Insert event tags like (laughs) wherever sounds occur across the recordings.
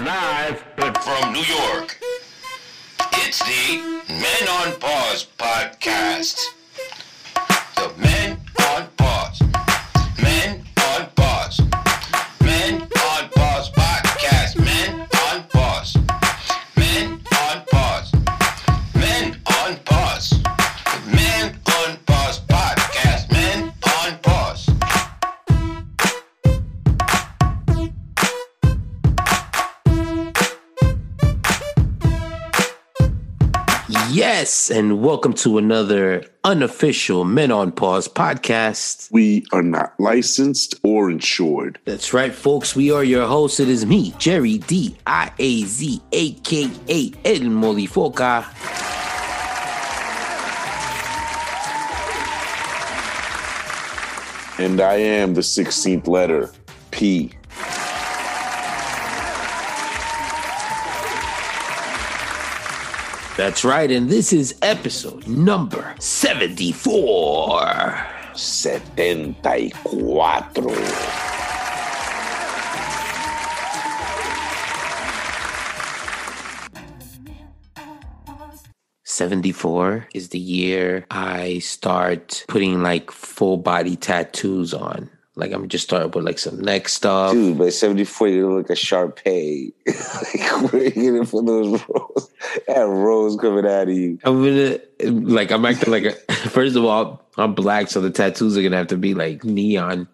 Live from New York. It's the Men on Pause podcast. Yes, and welcome to another unofficial Men on Pause podcast. We are not licensed or insured. That's right, folks. We are your hosts. It is me, Jerry D I A Z, aka El Molifoca. And I am the 16th letter, P. That's right, and this is episode number 74. 74. 74 is the year I start putting like full body tattoos on. Like I'm just starting with like some neck stuff. Dude, by 74, you look like a Shar-Pei. (laughs) like, where are you gonna put those rolls? (laughs) That rose coming out of you. I'm gonna like I'm acting like a (laughs) first of all, I'm black, so the tattoos are gonna have to be like neon.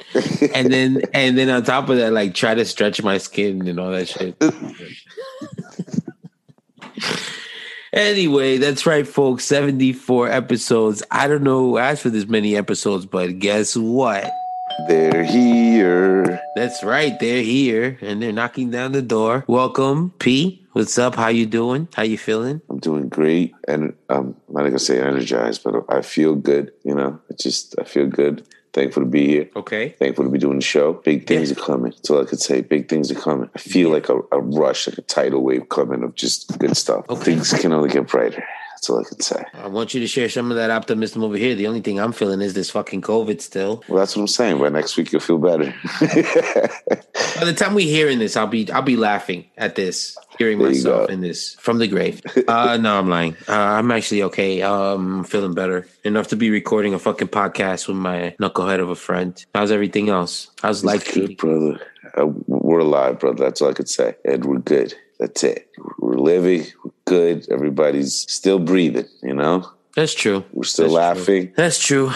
And then (laughs) and then on top of that, like try to stretch my skin and all that shit. anyway, that's right, folks. 74 episodes. I don't know who asked for this many episodes, but guess what? They're here. That's right. They're here and they're knocking down the door. Welcome, P. What's up? How you doing? How you feeling? I'm doing great. And um, I'm not to say energized, but I feel good. You know, I just, I feel good. Thankful to be here. Okay. Thankful to be doing the show. Big things Yeah. are coming. That's all I could say. Big things are coming. I feel like a, a rush, like a tidal wave coming of just good stuff. Okay. Things can only get brighter. That's all I can say. I want you to share some of that optimism over here. The only thing I'm feeling is this fucking COVID still. Well, that's what I'm saying. By next week, you'll feel better. By the time we're hearing this, I'll be I'll be laughing at this, hearing There myself in this from the grave. Uh no, I'm lying. Uh, I'm actually okay. Um, I'm feeling better enough to be recording a fucking podcast with my knucklehead of a friend. How's everything else? How's life good, brother. Uh, we're alive, brother. That's all I could say. And we're good. That's it. We're living. We're good. Everybody's still breathing. You know, That's true. we're still That's true. laughing. That's true.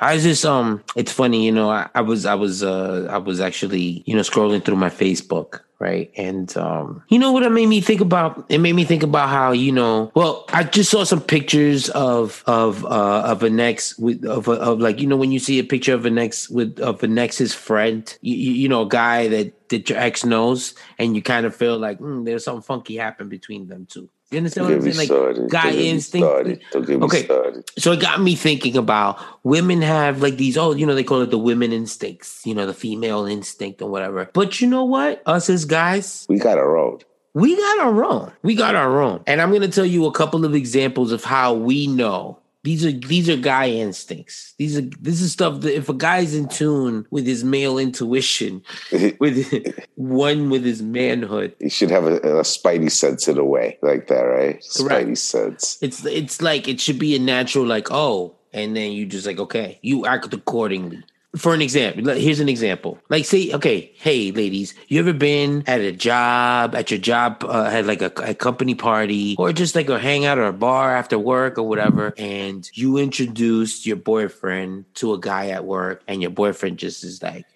I was just um it's funny, you know, I, I was I was uh I was actually, you know, scrolling through my Facebook, right? And um you know what it made me think about? It made me think about how, you know, well, I just saw some pictures of of uh of an ex with of of like, you know, when you see a picture of an ex with of an ex's friend, you, you, know, a guy that that your ex knows and you kind of feel like mm, there's something funky happened between them two. You understand what I'm saying? Like started. guy Don't get me instinct. started. Don't get me Okay. started. So it got me thinking about women have like these, oh, you know, they call it the women instincts, you know, the female instinct or whatever. But you know what? Us as guys, We got our own. we got our own. We got our own. And I'm gonna tell you a couple of examples of how we know. These are these are guy instincts. These are this is stuff that if a guy's in tune with his male intuition, (laughs) with one with his manhood, he should have a, a spidey sense in a way like that, right? Correct. Spidey sense. it's it's like it should be a natural like oh and then you just like okay you act accordingly for an example here's an example like say okay hey ladies you ever been at a job at your job uh, had like a, a company party or just like a hangout or a bar after work or whatever and you introduced your boyfriend to a guy at work and your boyfriend just is like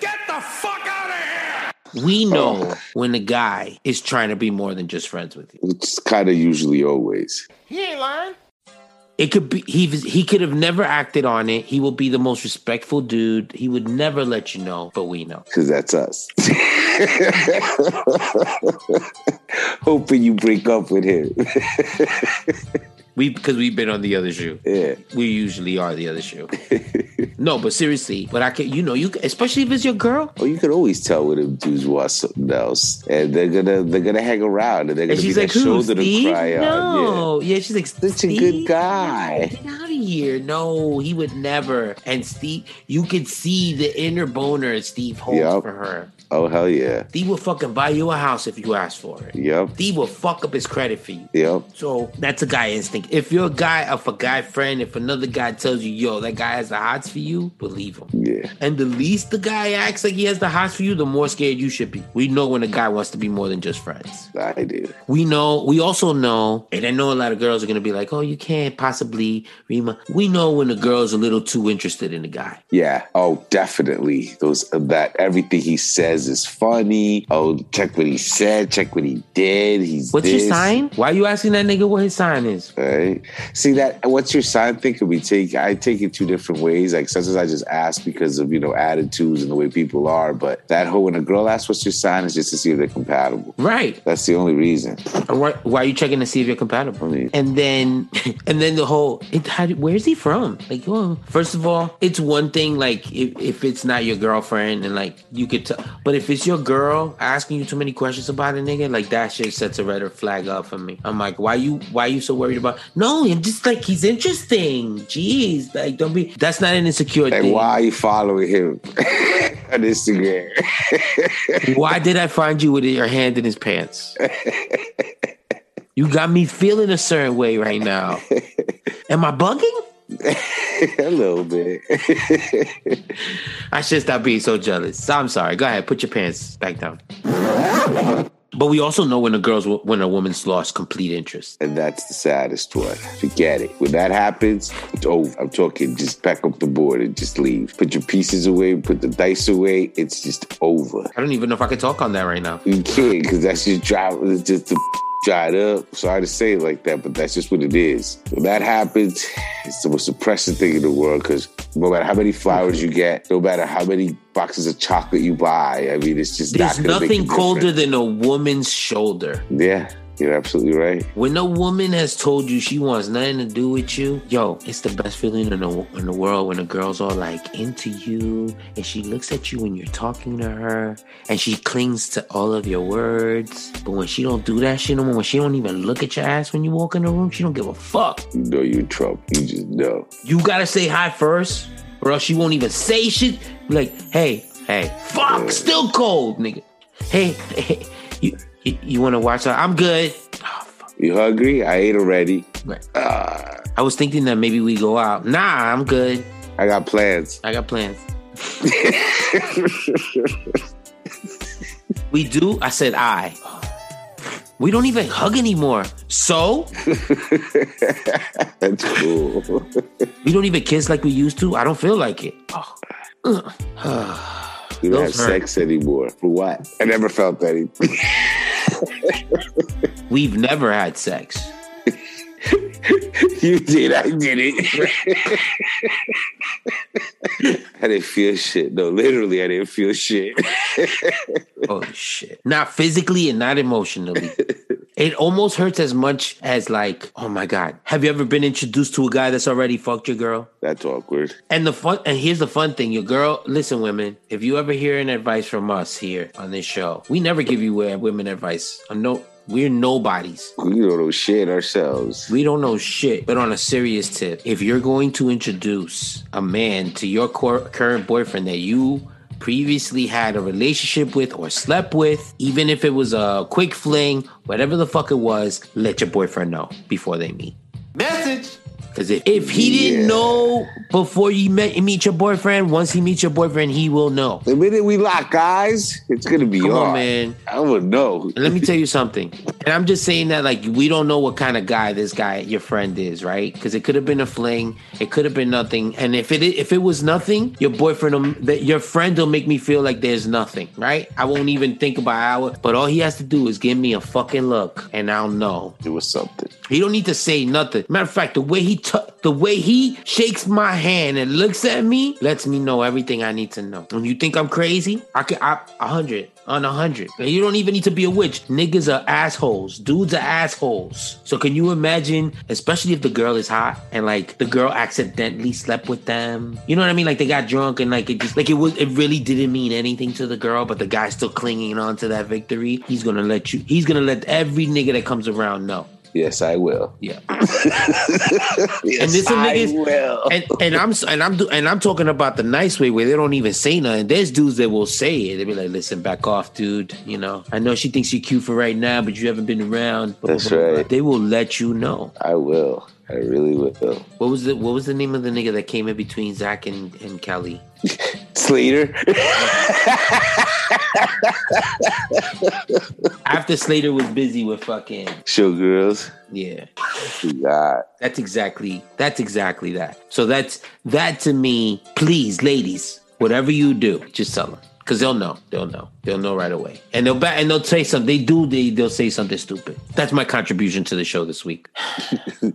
Get the fuck out of here! we know when the guy is trying to be more than just friends with you It's kind of usually always. He ain't lying. It could be he he could have never acted on it. He will be the most respectful dude. He would never let you know, but we know. Because that's us. (laughs) Hoping you break up with him. We because we've been on the other shoe. yeah. We usually are the other shoe. (laughs) no, but seriously, but I can you know you especially if it's your girl. Well, you can always tell when them dudes want something else, and they're gonna they're gonna hang around, and they're gonna And be like, that "Who? shoulder Steve? to cry on. no, yeah. she's like, Such a good guy." Get out of here. No, he would never. And Steve, you could see the inner boner Steve holds Yep. for her. Oh hell yeah. Steve will fucking buy you a house if you ask for it. Yep. Steve will fuck up his credit for you. Yep. So that's a guy instinct. If you're a guy, if a guy friend, if another guy tells you, yo, that guy has the hots for you, believe him. Yeah. And the least the guy acts like he has the hots for you, the more scared you should be. We know when a guy wants to be more than just friends. I do. We know, we also know, and I know a lot of girls are gonna be like, oh, you can't possibly, Rima. We know when a girl's a little too interested in a guy. Yeah. Oh, definitely. Those that everything he says is funny. Oh, check what he said. Check what he did. He's What's this. your sign? Why are you asking that nigga what his sign is? Right. See that what's your sign thing could be take I take it two different ways. Like sometimes I just ask because of, you know, attitudes and the way people are. But that whole when a girl asks what's your sign is just to see if they're compatible. Right. That's the only reason. Why, why are you checking to see if you're compatible? I mean- and then, (laughs) and then the whole, it, how, where's he from? Like, oh, first of all, it's one thing. Like, if, if it's not your girlfriend, and like you could tell, but if it's your girl asking you too many questions about a nigga, like that shit sets a red flag up for me. I'm like, why you, why you so worried about? No, I'm just like he's interesting. Jeez, like don't be. That's not an insecure Like thing. why are you following him (laughs) on Instagram? Why did I find you with your hand in his pants? You got me feeling a certain way right now. (laughs) Am I bugging? (laughs) a little bit. I should stop being so jealous. I'm sorry. Go ahead, put your pants back down. But we also know when a girl's when a woman's lost complete interest. and that's the saddest one. Forget it. When that happens, it's over. I'm talking just pack up the board and just leave. Put your pieces away, put the dice away. It's just over. I don't even know if I can talk on that right now. You can't because that's just. It's just the dried up. Sorry to say it like that, but that's just what it is. When that happens, it's the most depressing thing in the world because no matter how many flowers you get, no matter how many boxes of chocolate you buy, I mean, it's just There's not nothing colder difference. than a woman's shoulder. Yeah, you're absolutely right. When a woman has told you she wants nothing to do with you, yo, it's the best feeling in the in the world when a girl's all like into you and she looks at you when you're talking to her and she clings to all of your words. But when she don't do that shit no more, when she don't even look at your ass when you walk in the room, she don't give a fuck. You know you're in trouble. You just know. You gotta say hi first, or else she won't even say shit. Like, hey, hey, fuck, still cold, nigga. Hey, (laughs) hey you, you, you wanna watch that? I'm good. Oh. You hungry? I ate already. Right. Ah, I was thinking that maybe we go out. Nah, I'm good. I got plans. I got plans. We do? I said I. We don't even hug anymore. So? That's cool. We don't even kiss like we used to? I don't feel like it. Oh. We don't have hurt. sex anymore. For what? I never felt anything. (laughs) We've never had sex. (laughs) you did. I did it. (laughs) I didn't feel shit. No, literally, I didn't feel shit. Oh shit. Not physically and not emotionally. It almost hurts as much as like, oh my God. Have you ever been introduced to a guy that's already fucked your girl? That's awkward. And the fun and here's the fun thing, your girl, listen, women, if you ever hear an advice from us here on this show, we never give you uh, women advice. Uh, No, we're nobodies. We don't know shit ourselves. We don't know shit. But on a serious tip, if you're going to introduce a man to your cor- current boyfriend that you previously had a relationship with or slept with, even if it was a quick fling, whatever the fuck it was, let your boyfriend know before they meet. Message. Because if, if he didn't know before you met, meet your boyfriend, once he meets your boyfriend, he will know. The minute we lock eyes, it's gonna be Come on, on. man. I would know. And let me tell you something. And I'm just saying that like we don't know what kind of guy this guy your friend is, right? Because it could have been a fling, it could have been nothing. And if it if it was nothing, your boyfriend, will, that your friend will make me feel like there's nothing, right? I won't even think about it- But all he has to do is give me a fucking look, and I'll know. It was something. He don't need to say nothing. Matter of fact, the way he t- the way he shakes my hand and looks at me lets me know everything I need to know. When you think I'm crazy, I can I a hundred on a hundred. And you don't even need to be a witch. Niggas are assholes. Dudes are assholes. So can you imagine, especially if the girl is hot and like the girl accidentally slept with them? You know what I mean? Like they got drunk and like it just like it was it really didn't mean anything to the girl, but the guy's still clinging on to that victory. He's gonna let you. He's gonna let every nigga that comes around know. Yes, I will. Yeah. (laughs) yes, And some I niggas- will. and and I'm and I'm and I'm talking about the nice way where they don't even say nothing. There's dudes that will say it. They be like, "Listen, back off, dude. You know, I know she thinks you're cute for right now, but you haven't been around." That's right. They will let you know. I will. I really will. What was the What was the name of the nigga that came in between Zack and and Kelly? (laughs) Slater. (laughs) After Slater was busy with fucking Showgirls. yeah. God. That's exactly that's exactly that. So that's that to me. Please, ladies, whatever you do, just tell them because they'll know. They'll know. They'll know right away, and they'll back and they'll say something. They do. They they'll say something stupid. That's my contribution to the show this week. (laughs) but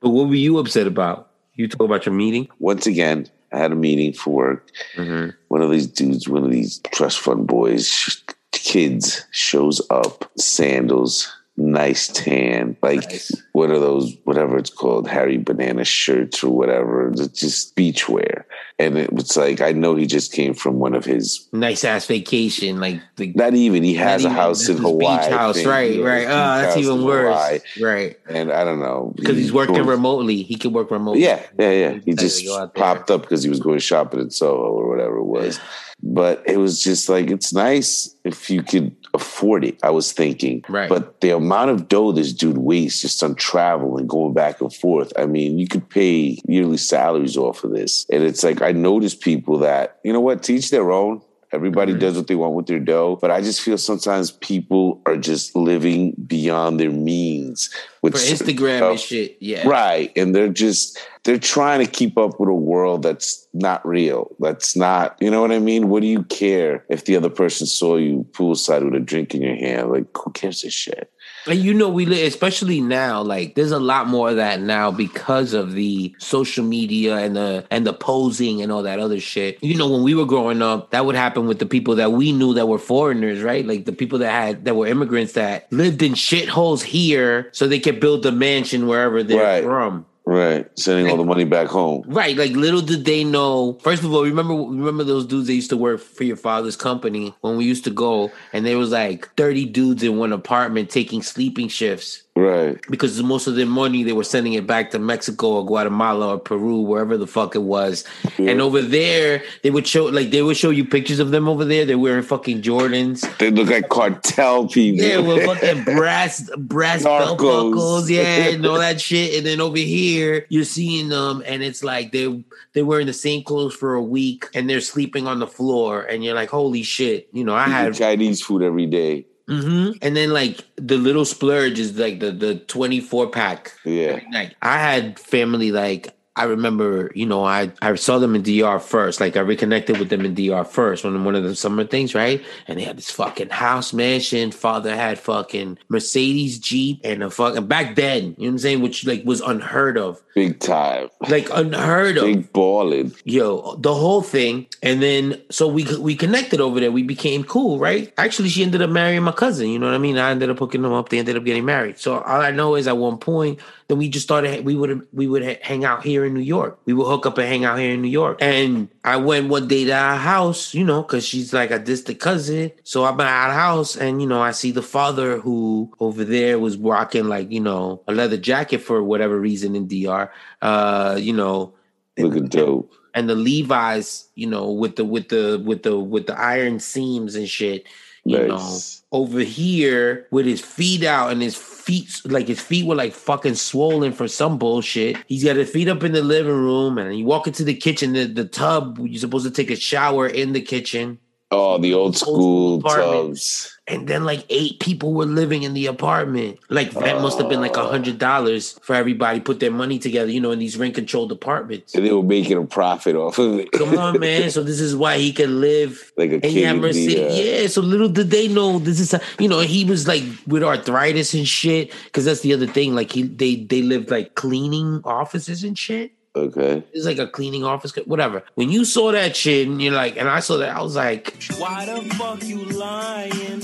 what were you upset about? You talk about your meeting. Once again, I had a meeting for work. Mm-hmm. One of these dudes, one of these trust fund boys, kids shows up, sandals, nice tan, like Nice. what are those, whatever it's called, Harry Banana shirts or whatever, just beach wear. And it was like, I know he just came from one of his, Nice ass vacation, like the not even, he has not a even- house in Hawaii. Beach house, thing. right? Yeah, right. Oh, that's even worse. Hawaii. Right. And I don't know. Because he's he working goes- remotely. He can work remotely. Yeah, yeah, yeah. He just to go out there. popped up because he was going shopping in Soho or whatever it was. But it was just like it's nice if you could afford it. I was thinking, Right. But the amount of dough this dude wastes just on travel and going back and forth. I mean, you could pay yearly salaries off of this, and it's like I notice people that you know what teach their own. Everybody Mm-hmm. does what they want with their dough, but I just feel sometimes people are just living beyond their means with For Instagram stuff. and shit. Yeah. Right. And they're just they're trying to keep up with a world that's not real. That's not you know what I mean? What do you care if the other person saw you poolside with a drink in your hand? Like who cares a shit? And you know, we live, especially now, like there's a lot more of that now because of the social media and the and the posing and all that other shit. You know, when we were growing up, that would happen with the people that we knew that were foreigners, right? Like the people that had that were immigrants that lived in shitholes here so they could build a mansion wherever they're Right. from. Right. Sending all the money back home. Right, like little did they know. First of all, remember remember those dudes that used to work for your father's company when we used to go, and there was like thirty dudes in one apartment taking sleeping shifts Right. because most of their money they were sending it back to Mexico or Guatemala or Peru, wherever the fuck it was. And over there, they would show like they would show you pictures of them over there. They're wearing fucking Jordans. They look like cartel people. Yeah, with (laughs) fucking brass brass belt buckles, yeah, (laughs) and all that shit. And then over here, you're seeing them, and it's like they they're wearing the same clothes for a week, and they're sleeping on the floor, and you're like, holy shit, you know, I Eating had. Chinese food every day. Hmm And then like the little splurge is like the the 24 pack Yeah. every night. I had family like I remember, you know, I I saw them in DR first. Like I reconnected with them in DR first on one of the summer things, right? And they had this fucking house mansion. Father had fucking Mercedes Jeep and a fucking back then, you know what I'm saying, which like was unheard of. Big time. Like unheard of Big balling. yo the whole thing and then so we we connected over there we became cool right actually she ended up marrying my cousin you know what i mean i ended up hooking them up they ended up getting married so all i know is at one point then we just started we would we would hang out here in new york. We would hook up and hang out here in new york. And i went one day to our house you know because she's like a distant cousin. So i'm at our house and you know i see the father who over there was rocking like you know a leather jacket for whatever reason in dr uh you know. Looking dope. and the Levi's, you know, with the with the with the with the iron seams and shit, you Nice. know, over here with his feet out and his feet like his feet were like fucking swollen for some bullshit. He's got his feet up in the living room and you walk into the kitchen, the, the tub, you're supposed to take a shower in the kitchen. Oh, the old school tubs. And then like eight people were living in the apartment. Like that must have been like a hundred dollars for everybody put their money together, you know, in these rent controlled apartments. And they were making a profit off of it. Come on, man. So this is why he can live. (laughs) Like a and king had the, uh, yeah. So little did they know this is, a, you know, he was like with arthritis and shit. Because that's the other thing. Like he, they, they lived like cleaning offices and shit. Okay. It's like a cleaning office, whatever. When you saw that shit, and you're like, and I saw that, I was like, Why the fuck you lying?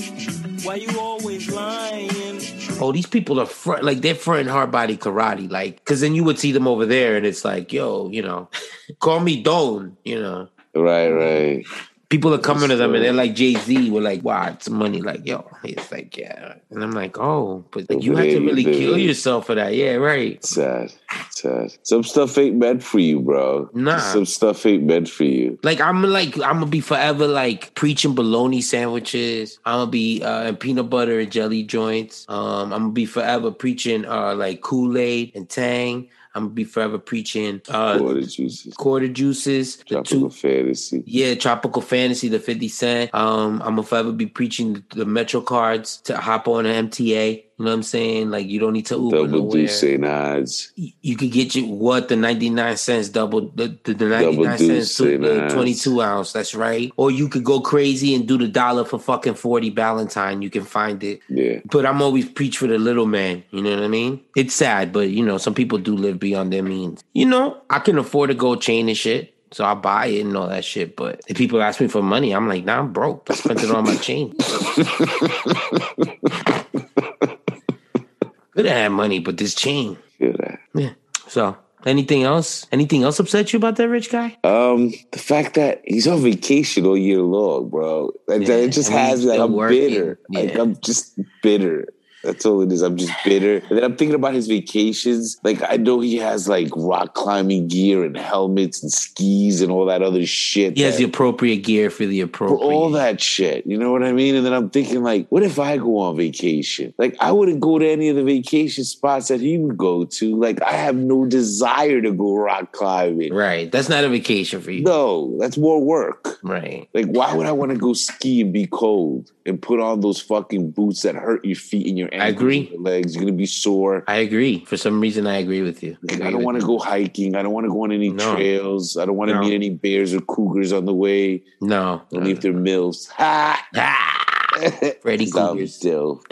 Why you always lying? oh, these people are front, like they're fronting hard body karate, like, because then you would see them over there, and it's like, yo, you know, (laughs) call me Don, you know. Right, right. People are coming to them and they're like Jay Z. We're like, wow, it's money. Like, yo, it's like, yeah, and I'm like, oh, but like, you had to really kill yourself for that. Yeah, right. Sad, sad. Some stuff ain't meant for you, bro. Nah. Some stuff ain't meant for you. Like I'm like I'm gonna be forever like preaching bologna sandwiches. I'm gonna be uh, and peanut butter and jelly joints. Um, I'm gonna be forever preaching uh like Kool Aid and Tang. I'm gonna be forever preaching uh Quarter juices. quarter juices. The Tropical two, fantasy. yeah, tropical fantasy, the 50 cent. Um, I'm gonna forever be preaching the, the Metro cards to hop on an MTA. You know what I'm saying? Like you don't need to Uber Double nowhere. do St. Ides. you could get you what the 99 cents double the, the, the 99 deuce, cents to the 22 ounce that's right or you could go crazy and do the dollar for fucking 40 valentine you can find it Yeah. but i'm always preach for the little man you know what i mean it's sad but you know some people do live beyond their means you know i can afford a gold chain and shit so I buy it and all that shit. But if people ask me for money, I'm like, nah, I'm broke. I spent it on my chain. (laughs) Could have had money, but this chain. Feel that. Yeah. So anything else? Anything else upset you about that rich guy? Um, the fact that he's on vacation all year long, bro. Like, Yeah, it just and has like I'm working. bitter. Like I'm just bitter. That's all it is. I'm just bitter. And then I'm thinking about his vacations. Like I know he has like rock climbing gear and helmets and skis and all that other shit. He has the appropriate gear for the appropriate. for all that shit. You know what I mean? And then I'm thinking, like, what if I go on vacation? Like, I wouldn't go to any of the vacation spots that he would go to. Like, I have no desire to go rock climbing. Right. That's not a vacation for you. No, that's more work. Right. Like, why would I want to go ski and be cold and put on those fucking boots that hurt your feet and your ankles? agree. legs. You're gonna be sore. I agree. For some reason, I agree with you. Like, I don't want to go hiking. I don't want to go on any No. trails. I don't want to No. meet any bears or cougars on the way. No. Only if they're mills. Ha! Ah, (laughs) Freddy Cougars. still. (laughs)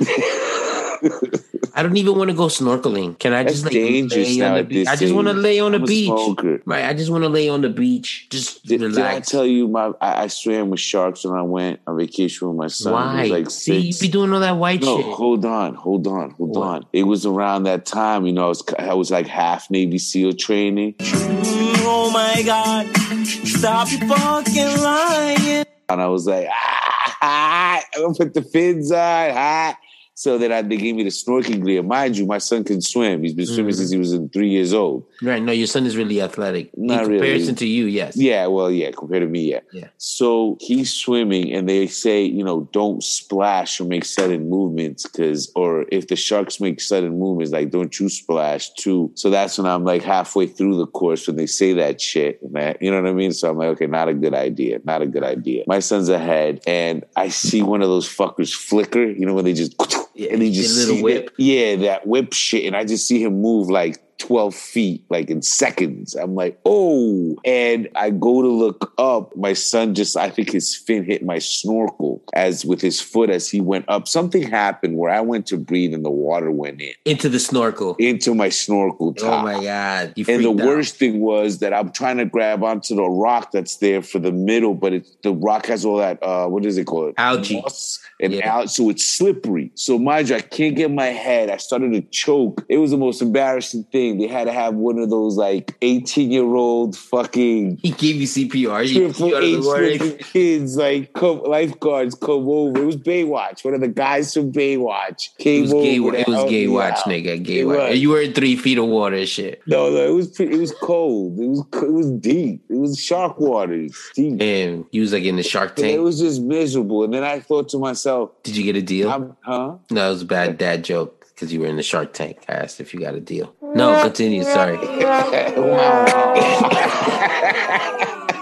(laughs) I don't even want to go snorkeling. Can I That's just like dangerous lay on the beach? I just want to lay on the a beach. smoker. Right. I just want to lay on the beach. Just Did, did I relax. tell you my I, I swam with sharks when I went on vacation with my son? Why? was like See, you six. be doing all that white no, shit. hold on, hold on, hold What? on. It was around that time, you know, I was I was like half Navy SEAL training, oh my God. Stop your fucking lying. and I was like, ah, (laughs) ah, I'm gonna put the fins on, ah. So that I, they gave me the snorkeling gear. Mind you, my son can swim. He's been swimming Mm-hmm. since he was in three years old. Right. No, your son is really athletic. Not In really. comparison to you, yes. Yeah, well, yeah, compared to me, yeah. Yeah. So he's swimming, and they say, you know, don't splash or make sudden movements, because, or if the sharks make sudden movements, like, don't you splash too. So that's when I'm like halfway through the course when they say that shit, and that, you know what I mean? So I'm like, okay, not a good idea, not a good idea. My son's ahead, and I see one of those fuckers flicker, you know, when they just, (laughs) Yeah, and he just little whip. that- yeah, that whip shit, and I just see him move like 12 feet, like in seconds. I'm like, oh. And I go to look up. My son just, I think his fin hit my snorkel as with his foot as he went up. Something happened where I went to breathe and the water went in Into the snorkel. into my snorkel Oh my God. And the out. worst thing was that I'm trying to grab onto the rock that's there for the middle, but it's the rock has all that uh what is it called? Algae. Moss and Yeah. out, so it's slippery. So mind you, I can't get my head. I started to choke. It was the most embarrassing thing. They had to have one of those like 18 year old fucking He gave you CPR. You, triple you H the water. looking kids like come, lifeguards come over. It was Baywatch. One of the guys from Baywatch It came was gay. over. to It was gay watch, nigga. Gay watch. was. You were in three feet of water shit. No, no, it was pretty, it was cold. It was it was deep. It was shark water. It's deep. And you was like in the Shark And it was just miserable. And then I thought to myself, Did you get a deal? I'm, huh? no, it was a bad dad joke because you were in the Shark Tank. I asked if you got a deal. No, continue. Sorry. (laughs)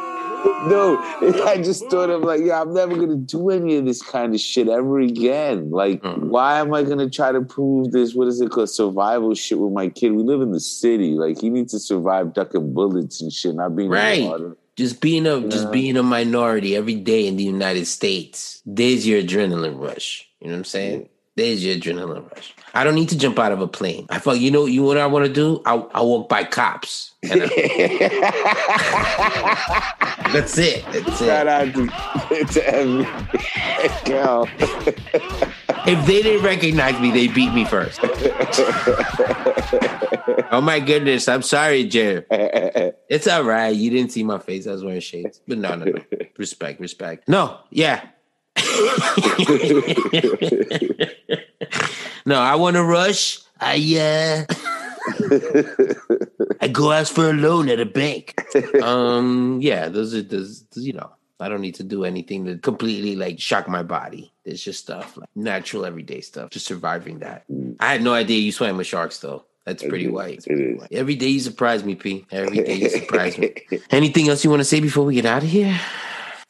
no, I just thought of like, yeah, I'm never gonna do any of this kind of shit ever again. Like, Mm. why am I gonna try to prove this? What is it called? Survival shit with my kid. We live in the city. Like, he needs to survive ducking bullets and shit, not being Right. Just being a just being a minority every day in the United States. There's your adrenaline rush. You know what I'm saying? There's your adrenaline rush. I don't need to jump out of a plane. I fuck. You know. You know what I want to do? I I walk by cops. I- (laughs) that's it. That's Shout it. out to, to every girl. (laughs) If they didn't recognize me, they beat me first. (laughs) oh my goodness. I'm sorry, Jer. It's all right. You didn't see my face. I was wearing shades. But no, no, no. Respect, respect. No, yeah. (laughs) no, I want to rush. I uh I go ask for a loan at a bank. Um, yeah, those are those. You know, I don't need to do anything to completely like shock my body. It's just stuff like natural everyday stuff, just surviving that. I had no idea you swam with sharks though. That's pretty white. It is. Every day you surprise me, P. Every day you surprise me. (laughs) Anything else you want to say before we get out of here?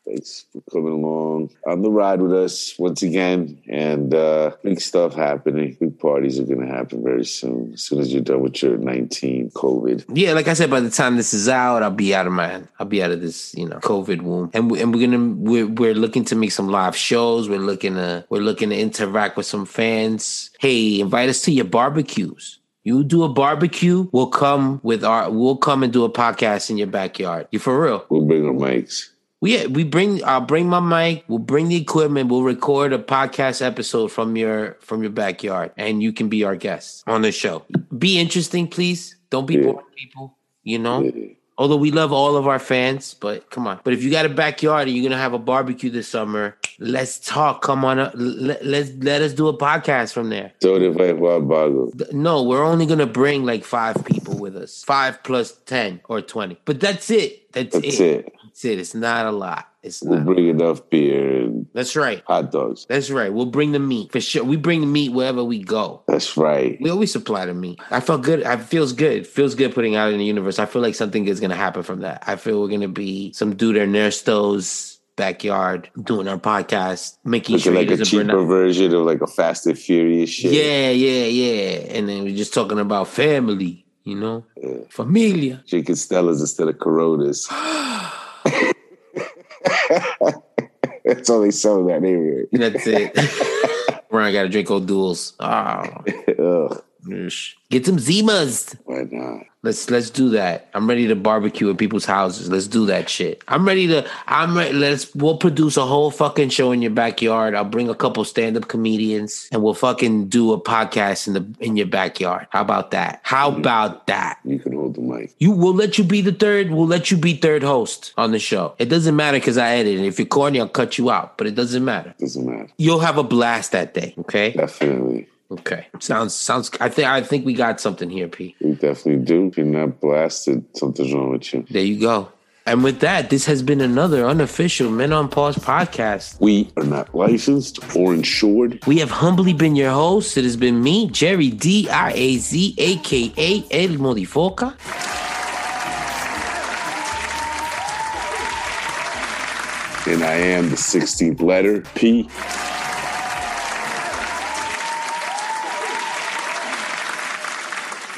Thanks for coming along on the ride with us once again. And uh, big stuff happening. Big parties are going to happen very soon. As soon as you're done with your 19 COVID. Yeah, like I said, by the time this is out, I'll be out of my, I'll be out of this, you know, COVID womb, and we, and we're gonna, we're we're looking to make some live shows. We're looking to, we're looking to interact with some fans. Hey, invite us to your barbecues. You do a barbecue, we'll come with our, we'll come and do a podcast in your backyard. You for real? We'll bring our mics. We we bring I'll bring my mic, we'll bring the equipment, we'll record a podcast episode from your from your backyard and you can be our guest on the show. Be interesting, please. Don't be Yeah. boring people, you know? Although we love all of our fans, but come on. But if you got a backyard and you're gonna have a barbecue this summer, let's talk. Come on, uh, up. let, let's let us do a podcast from there. Don't invite Wild Bago. No, we're only gonna bring like five people with us, five plus ten or twenty. But that's it. That's, That's it. it. That's it. It's not a lot. It's We'll not. bring enough beer and That's right. hot dogs. That's right. We'll bring the meat for sure. We bring the meat wherever we go. That's right. We always supply the meat. I felt good. I feels good. Feels good putting out in the universe. I feel like something is gonna happen from that. I feel we're gonna be some dude at Nersto's backyard doing our podcast, making Looking sure like a cheaper out. version of like a Fast and Furious shit. Yeah, yeah, yeah. And then we're just talking about family, you know, familia. Drinking Stellas instead of Coronas. (gasps) (gasps) (laughs) That's all they sell in that neighborhood. That's it. (laughs) Ryan got to drink old duels. Oh, Ugh, get some Zimas. why not? Let's let's do that. I'm ready to barbecue at people's houses. Let's do that shit. I'm ready to. I'm ready. Let's. We'll produce a whole fucking show in your backyard. I'll bring a couple stand up comedians, and we'll fucking do a podcast in the in your backyard. How about that? How about that? You can hold the mic. You will let you be the third. We'll let you be third host on the show. It doesn't matter because I edit. it. If you're corny, I'll cut you out. But it doesn't matter. Doesn't matter. You'll have a blast that day. Okay. Definitely. Okay. Sounds sounds. I think I think we got something here, P. We definitely do. You're not blasted, something's wrong with you. There you go. And with that, this has been another unofficial Men on Pause podcast. We are not licensed or insured. We have humbly been your hosts. It has been me, Jerry D I A Z, aka El Modifoca. And I am the 16th letter, P.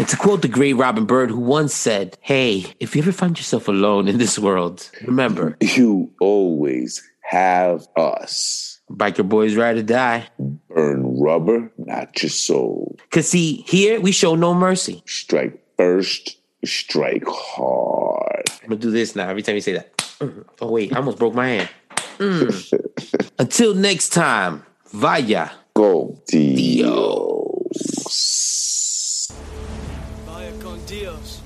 to quote the great Robin Byrd, who once said, Hey, if you ever find yourself alone in this world, remember, You always have us. biker boys ride or die. Burn rubber, not your soul. Because see, here we show no mercy. Strike first, strike hard. I'm gonna do this now every time you say that. Mm. Oh, wait, I almost broke my hand. Mm. (laughs) Until next time, vaya. Go, Dio. Dios. Part